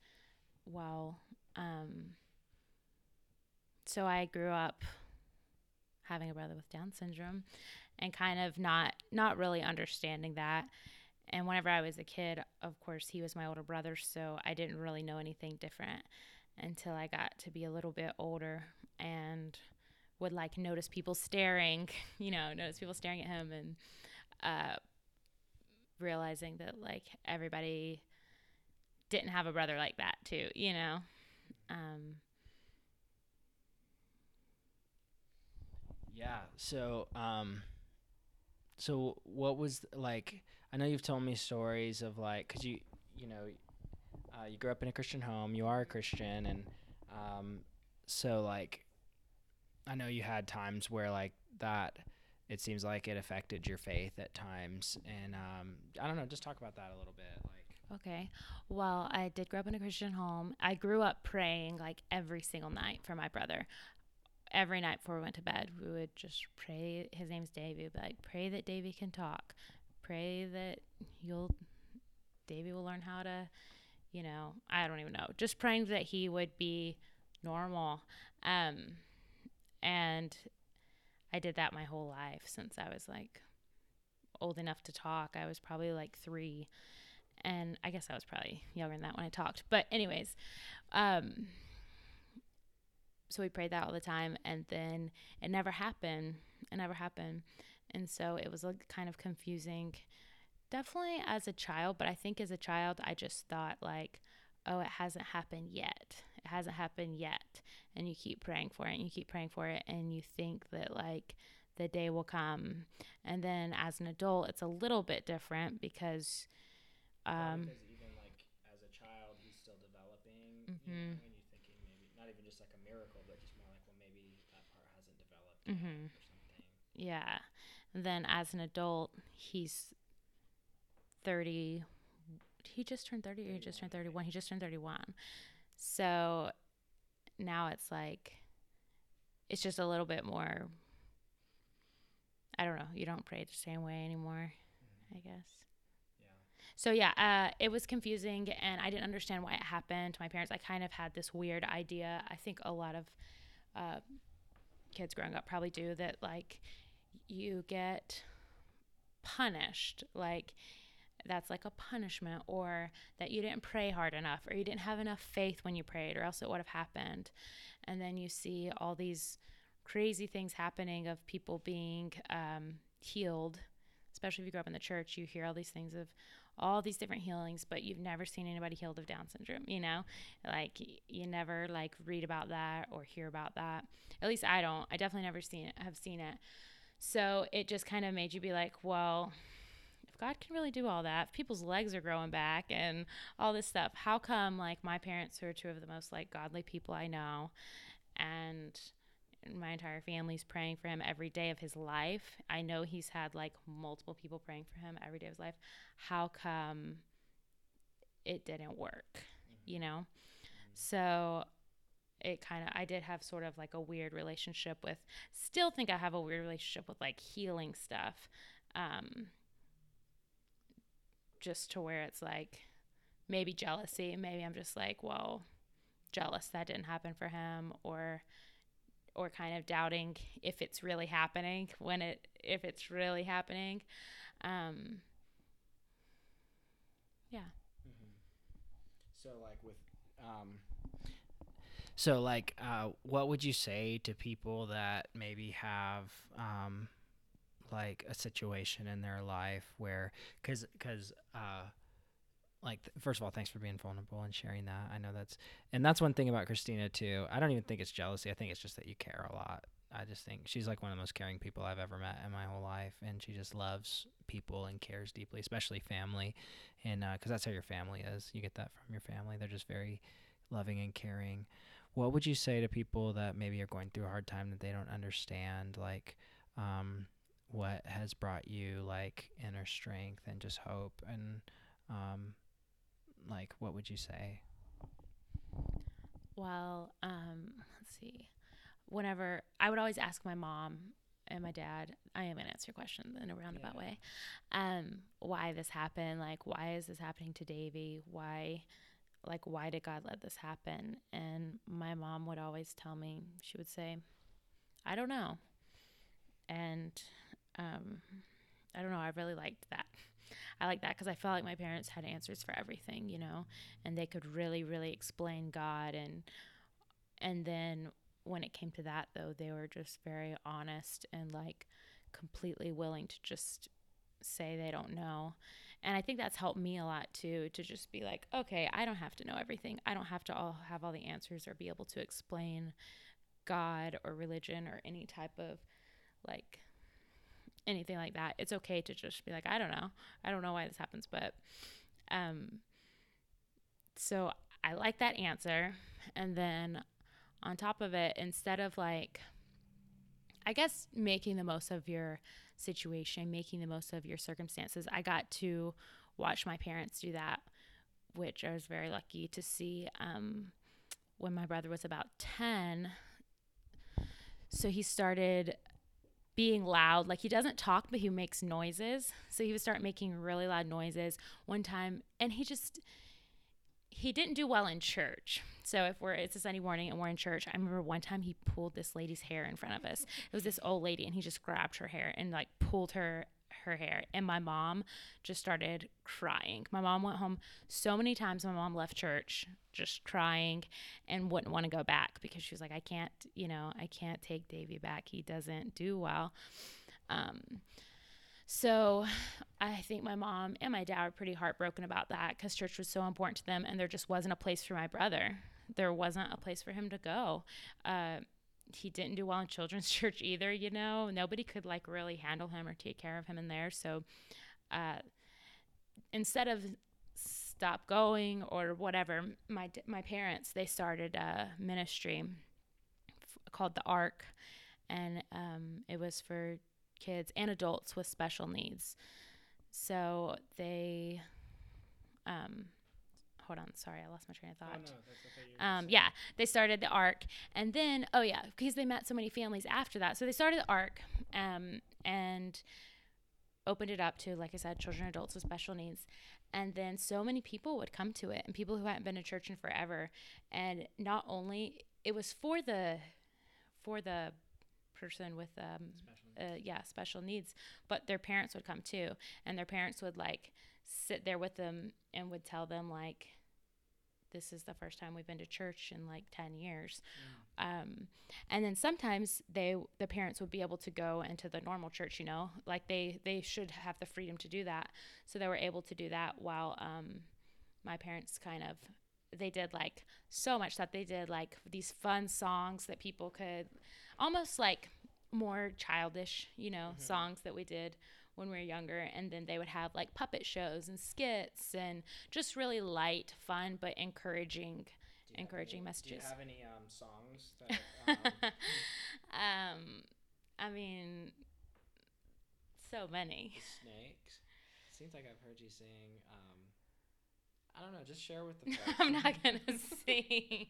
well. Um, so I grew up having a brother with Down syndrome and kind of not not really understanding that and whenever I was a kid, of course, he was my older brother, so I didn't really know anything different until I got to be a little bit older and would like notice people staring, you know, notice people staring at him and uh, realizing that like everybody didn't have a brother like that too, you know. Um, yeah. So, um, so what was like? I know you've told me stories of like, cause you, you know, uh, you grew up in a Christian home. You are a Christian, and um, so like, I know you had times where like that. It seems like it affected your faith at times, and um, I don't know. Just talk about that a little bit, like. Okay. Well, I did grow up in a Christian home. I grew up praying like every single night for my brother. Every night before we went to bed, we would just pray. His name's Davey. But like, pray that Davey can talk pray that you'll Davey will learn how to, you know, I don't even know. Just praying that he would be normal. Um, and I did that my whole life since I was like old enough to talk. I was probably like three. And I guess I was probably younger than that when I talked. But, anyways, um, so we prayed that all the time. And then it never happened. It never happened. And so it was like kind of confusing, definitely as a child. But I think as a child, I just thought, like, oh, it hasn't happened yet. It hasn't happened yet. And you keep praying for it and you keep praying for it. And you think that, like, the day will come. And then as an adult, it's a little bit different because. Um, because even like as a child, he's still developing. Mm-hmm. You know, and you're thinking maybe not even just like a miracle, but just more like, well, maybe that part hasn't developed. Mm-hmm. Yeah. And then as an adult, he's 30. He just turned 30 or he just turned 31? He just turned 31. So now it's like, it's just a little bit more, I don't know, you don't pray the same way anymore, mm-hmm. I guess. So yeah, uh, it was confusing, and I didn't understand why it happened to my parents. I kind of had this weird idea. I think a lot of uh, kids growing up probably do that. Like you get punished like that's like a punishment or that you didn't pray hard enough or you didn't have enough faith when you prayed or else it would have happened and then you see all these crazy things happening of people being um, healed especially if you grow up in the church you hear all these things of all these different healings but you've never seen anybody healed of down syndrome you know? Like you never like read about that or hear about that. At least i don't. I definitely never seen it have seen it. So it just kind of made you be like, well, if God can really do all that, if people's legs are growing back and all this stuff, how come like my parents who are two of the most like godly people I know and my entire family's praying for him every day of his life. I know he's had like multiple people praying for him every day of his life. How come it didn't work? Mm-hmm. You know? Mm-hmm. So it kind of I did have sort of like a weird relationship with still think I have a weird relationship with like healing stuff. Um just to where it's like maybe jealousy, maybe I'm just like, well, jealous that didn't happen for him or or kind of doubting if it's really happening when it if it's really happening um yeah mm-hmm. so like with um so like uh what would you say to people that maybe have um like a situation in their life where cuz cuz uh like first of all thanks for being vulnerable and sharing that. I know that's and that's one thing about christina too. I don't even think it's jealousy. I think it's just that you care a lot. I just think she's like one of the most caring people i've ever met in my whole life and she just loves people and cares deeply especially family. And because uh, that's how your family is. You get that from your family. They're just very loving and caring. What would you say to people that maybe are going through a hard time that they don't understand like um, what has brought you like inner strength and just hope and um, like what would you say? Well um let's see. Whenever i would always ask my mom and my dad i am going to answer your question in a roundabout yeah. way um why this happened like why is this happening to davy why like why did god let this happen? And my mom would always tell me she would say i don't know. And um i don't know i really liked that I like that because I felt like my parents had answers for everything, you know, and they could really, really explain God and and then when it came to that though, they were just very honest and like completely willing to just say they don't know. And I think that's helped me a lot too to just be like, okay, I don't have to know everything. I don't have to all have all the answers or be able to explain God or religion or any type of like anything like that, it's okay to just be like, I don't know. I don't know why this happens, but um so I like that answer. And then on top of it, instead of like I guess making the most of your situation, making the most of your circumstances, I got to watch my parents do that, which I was very lucky to see um, when my brother was about 10. So he started being loud. Like he doesn't talk, but he makes noises. So he would start making really loud noises one time, and he just he didn't do well in church. So if we're it's a Sunday morning and we're in church, I remember one time he pulled this lady's hair in front of us. It was this old lady, and he just grabbed her hair and like pulled her her hair and my mom just started crying. My mom went home so many times my mom left church just crying and wouldn't want to go back because she was like I can't, you know, I can't take Davy back. He doesn't do well. Um so I think my mom and my dad were pretty heartbroken about that cuz church was so important to them and there just wasn't a place for my brother. There wasn't a place for him to go. Uh he didn't do well in children's church either, you know. Nobody could like really handle him or take care of him in there. So uh, instead of stop going or whatever, my my parents they started a ministry f- called the Ark, and um, it was for kids and adults with special needs. So they um, hold on, sorry, I lost my train of thought. Oh, no, okay. um, yeah, they started the ARC, and then oh yeah, because they met so many families after that, so they started the ARC, um, and opened it up to, like I said, children, and adults with special needs, and then so many people would come to it, and people who hadn't been to church in forever, and not only it was for the, for the person with um, uh, yeah special needs, but their parents would come too, and their parents would like sit there with them and would tell them like this is the first time we've been to church in like 10 years mm. um, and then sometimes they the parents would be able to go into the normal church you know like they they should have the freedom to do that so they were able to do that while um, my parents kind of they did like so much that they did like these fun songs that people could almost like more childish you know mm-hmm. songs that we did when we were younger and then they would have like puppet shows and skits and just really light fun but encouraging encouraging any, messages. Do you have any um, songs that? Um, um, I mean, so many. the snakes. Seems like I've heard you sing. Um, I don't know. Just share with the. I'm not gonna sing.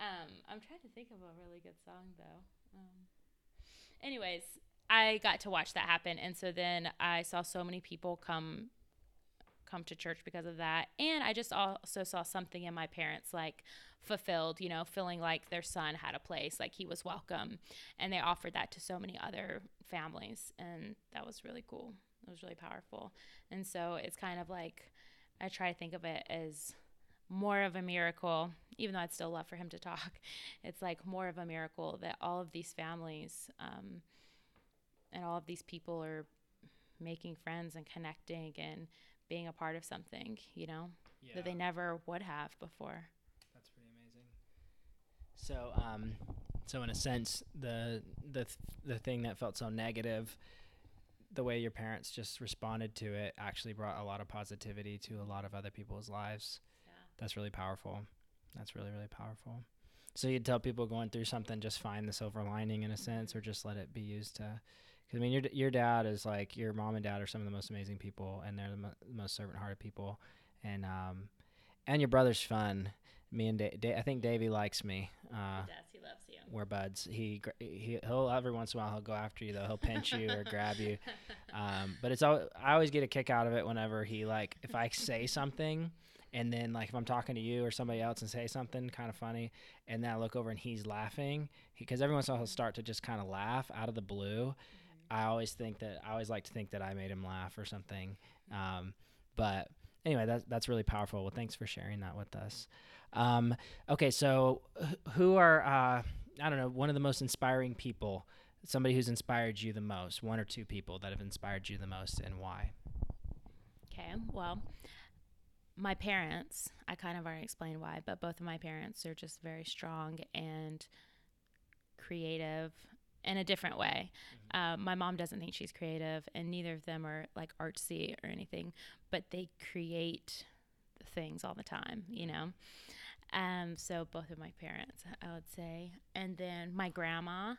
um, I'm trying to think of a really good song though. Um, anyways, I got to watch that happen, and so then I saw so many people come come to church because of that, and I just also saw something in my parents like fulfilled, you know, feeling like their son had a place, like he was welcome, and they offered that to so many other families, and that was really cool. It was really powerful, and so it's kind of like I try to think of it as more of a miracle, even though I'd still love for him to talk. It's like more of a miracle that all of these families um, and all of these people are making friends and connecting and being a part of something, you know, yeah, that they never would have before. that's pretty amazing. So, um, so in a sense, the the th- the thing that felt so negative, the way your parents just responded to it actually brought a lot of positivity to a lot of other people's lives. Yeah. That's really powerful. That's really really powerful. So you'd tell people going through something, just find the silver lining in a sense, or just let it be used to. Because I mean, your your dad is like your mom and dad are some of the most amazing people, and they're the mo- most servant hearted people, and um, and your brother's fun. Me and da- da- I think Davey likes me. Uh, Yes, he loves you. we're buds. He, he he'll every once in a while he'll go after you though. He'll pinch you or grab you. Um, but it's all I always get a kick out of it whenever he like if I say something and then like if I'm talking to you or somebody else and say something kind of funny and then I look over and he's laughing because every once in a while he'll start to just kind of laugh out of the blue. I always think that I always like to think that I made him laugh or something. Um, but anyway, that's that's really powerful. Well, thanks for sharing that with us. Um, okay, so who are uh, I don't know one of the most inspiring people? Somebody who's inspired you the most. One or two people that have inspired you the most, and why? Okay, well, my parents, I kind of already explained why, but both of my parents are just very strong and creative in a different way. Uh, my mom doesn't think she's creative, and neither of them are like artsy or anything, but they create things all the time, you know? Um, so both of my parents, I would say. And then my grandma,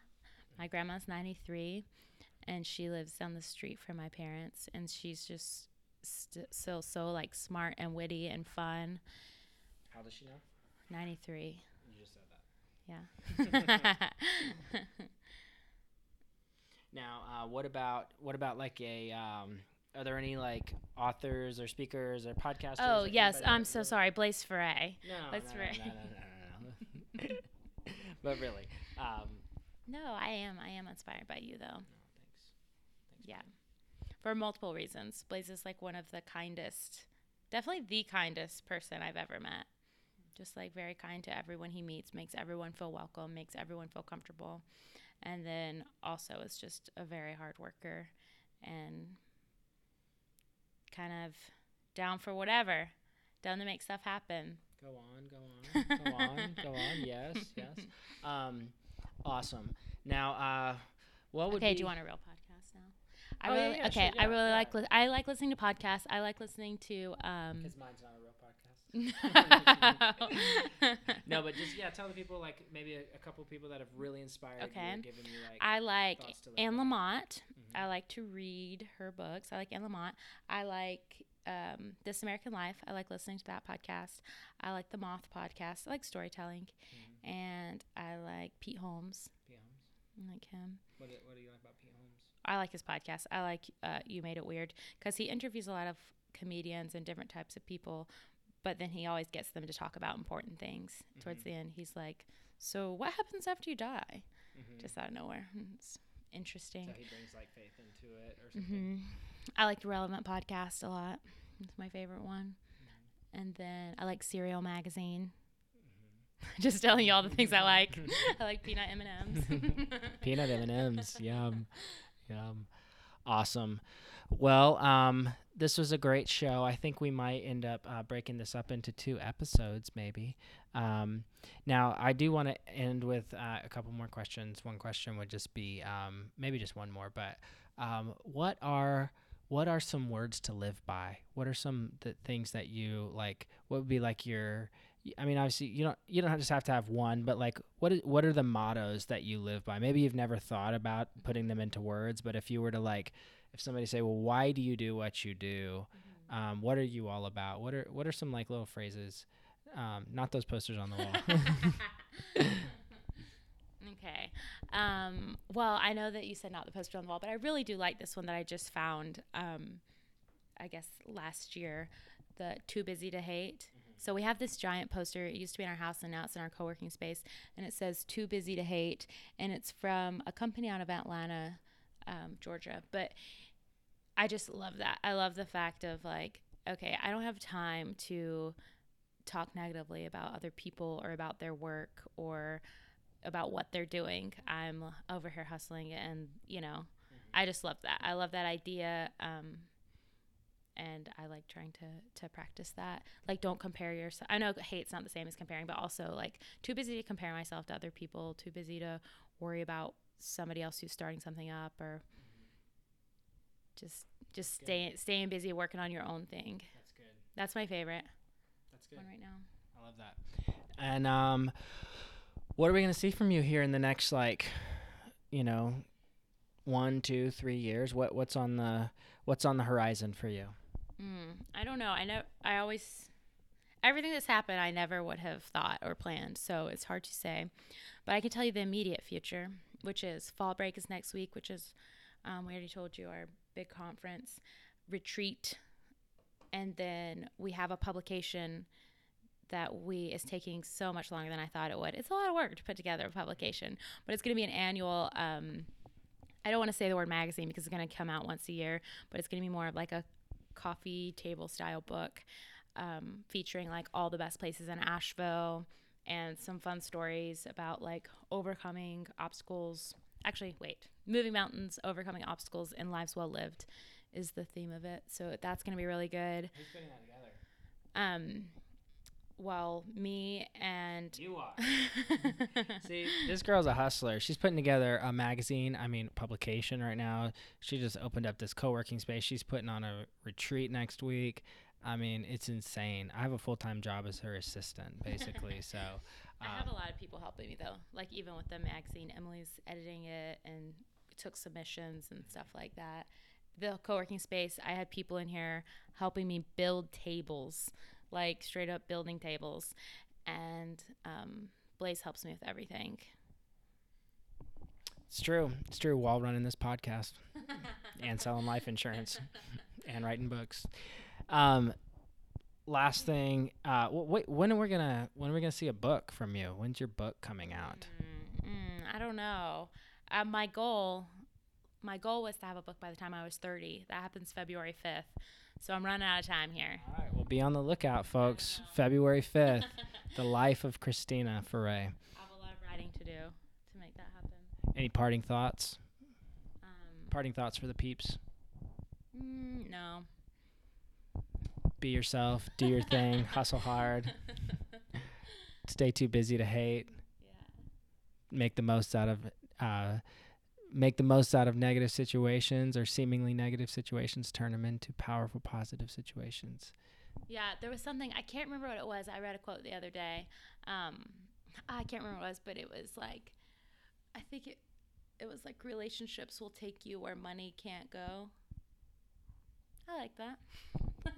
my grandma's 93, and she lives down the street from my parents, and she's just st- still so like smart and witty and fun. How does she know? 93. You just said that. Yeah. Now, uh, what about what about like a? Um, are there any like authors or speakers or podcasters? oh, or yes. I'm so sorry. Blaze Foret. No, right. no, no, no, no, no, no. but really, um, No, I am. I am inspired by you, though. no, thanks. thanks Yeah. For multiple reasons. Blaze is like one of the kindest, definitely the kindest person I've ever met. Just like very kind to everyone he meets, makes everyone feel welcome, makes everyone feel comfortable. And then also is just a very hard worker and kind of down for whatever, down to make stuff happen. Go on, go on, go on, go on. Yes, yes. Um, awesome. Now, uh, what would Okay, be? do you want a real podcast now? I Oh, really yeah, okay. sure, I really yeah. like li- I like listening to podcasts. I like listening to um Because mine's not a real podcast. no, but just yeah, tell the people like maybe a, a couple people that have really inspired Okay. you, given you like. I like Anne. Lamott. Mhm. I like to read her books. I like Anne Lamott. I like um, This American Life. I like listening to that podcast. I like the Moth podcast. I like storytelling, Mhm. and I like Pete Holmes. Pete Holmes. I like him. What do, what do you like about Pete Holmes? I like his podcast. I like uh, You Made It Weird because he interviews a lot of comedians and different types of people, but then he always gets them to talk about important things. Towards Mhm. the end, he's like, "So what happens after you die?" Mm-hmm. Just out of nowhere. It's interesting. so he brings like faith into it or something. hmm I like the Relevant podcast a lot. It's my favorite one. Mm-hmm. And then I like Cereal Magazine. Mm-hmm. Just telling you all the things I like. I like peanut M and M's. Peanut M and M's. Yum, yum. Awesome. Well, um, this was a great show. I think we might end up uh, breaking this up into two episodes, maybe. Um, now, I do want to end with uh, a couple more questions. One question would just be um, maybe just one more, but um, what are what are some words to live by? What are some things that you like? What would be like your I mean, obviously, you don't you don't just have to have one, but like, what is, what are the mottos that you live by? Maybe you've never thought about putting them into words, but if you were to like, if somebody say, well, why do you do what you do? Mm-hmm. Um, what are you all about? What are what are some like little phrases? Um, not those posters on the wall. okay. Um, well, I know that you said not the poster on the wall, but I really do like this one that I just found. Um, I guess last year, the "Too Busy to Hate." So we have this giant poster. It used to be in our house and now it's in our co working space. And it says, Too Busy to Hate. And it's from a company out of Atlanta, um, Georgia. But I just love that. I love the fact of like, okay, I don't have time to talk negatively about other people or about their work or about what they're doing. I'm over here hustling and, you know, mm-hmm. I just love that. I love that idea. Um, and I like trying to to practice that. Like, don't compare yourself. I know hate's not the same as comparing, but also like too busy to compare myself to other people, too busy to worry about somebody else who's starting something up, or just just good. staying staying busy working on your own thing. That's good. That's my favorite. That's good. One right now. I love that. And um, what are we gonna see from you here in the next like, you know, one, two, three years? What what's on the what's on the horizon for you? Mm, I don't know. I know. I always everything that's happened. I never would have thought or planned, so it's hard to say. But I can tell you the immediate future, which is fall break is next week, which is um, we already told you our big conference retreat, and then we have a publication that we is taking so much longer than I thought it would. It's a lot of work to put together a publication, but it's going to be an annual. Um, I don't want to say the word magazine because it's going to come out once a year, but it's going to be more of like a coffee table style book um, featuring like all the best places in Asheville and some fun stories about like overcoming obstacles. Actually, wait, moving mountains, overcoming obstacles, and lives well lived is the theme of it. So that's going to be really good. Who's putting that together? Um, well, me and you are. See, this girl's a hustler. She's putting together a magazine, I mean, publication right now. She just opened up this co-working space. She's putting on a retreat next week. I mean, it's insane. I have a full-time job as her assistant, basically. so, um, I have a lot of people helping me though. Like even with the magazine, Emily's editing it and took submissions and stuff like that. The co-working space, I had people in here helping me build tables like straight up building tables. And um, Blaze helps me with everything. It's true. It's true. While running this podcast and selling life insurance and writing books. Um, last thing, uh, wait, when are we gonna when are we gonna see a book from you? When's your book coming out? Mm, mm, I don't know. Uh, my goal, my goal was to have a book by the time I was thirty. That happens February fifth. So I'm running out of time here. All right, well, be on the lookout, folks. February 5th, The Life of Christina Foret. I have a lot of writing to do to make that happen. Any parting thoughts? Um, parting thoughts for the peeps? Mm, no. Be yourself, do your thing, hustle hard. Stay too busy to hate. Yeah. Make the most out of uh, make the most out of negative situations or seemingly negative situations, turn them into powerful, positive situations. Yeah, there was something I can't remember what it was. I read a quote the other day. Um, I can't remember what it was, but it was like, I think it, it was like relationships will take you where money can't go. I like that.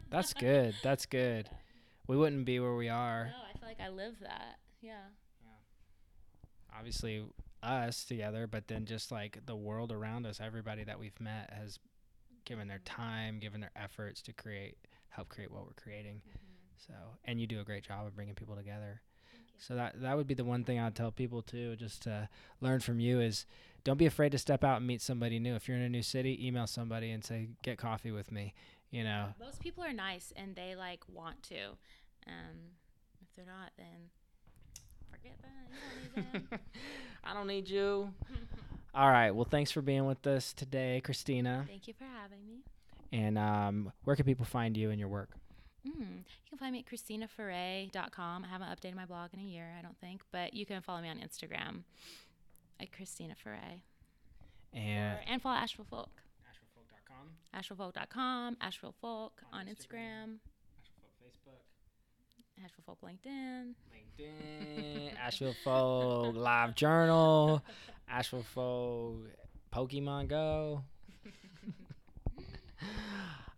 That's good. That's good. Yeah. We wouldn't be where we are. No, I feel like I live that. Yeah. Yeah. Obviously, us together, but then just like the world around us, everybody that we've met has given their time, given their efforts to create, help create what we're creating. Mm-hmm. So, and you do a great job of bringing people together. So that that would be the one thing I'd tell people too, just to learn from you is don't be afraid to step out and meet somebody new. If you're in a new city, email somebody and say, "Get coffee with me." You know. Most people are nice and they like want to. Um, if they're not, then forget that. I don't need you. All right. Well, thanks for being with us today, Christina. Thank you for having me. And um, where can people find you and your work? Mm, you can find me at ChristinaForet.com. I haven't updated my blog in a year, I don't think, but you can follow me on Instagram at Christina Foret. And, or, and follow Asheville Folk. AshevilleFolk.com. AshevilleFolk.com, Asheville Folk on, On Instagram, Asheville Folk Facebook. Asheville Folk LinkedIn. LinkedIn, Asheville Folk Live Journal, Asheville Folk Pokemon Go.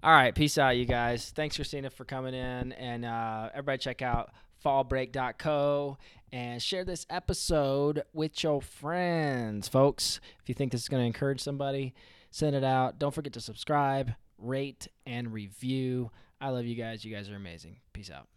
All right, peace out, you guys. Thanks, Christina, for coming in. And uh, everybody check out fallbreak.co and share this episode with your friends, folks. If you think this is going to encourage somebody, send it out. Don't forget to subscribe, rate, and review. I love you guys. You guys are amazing. Peace out.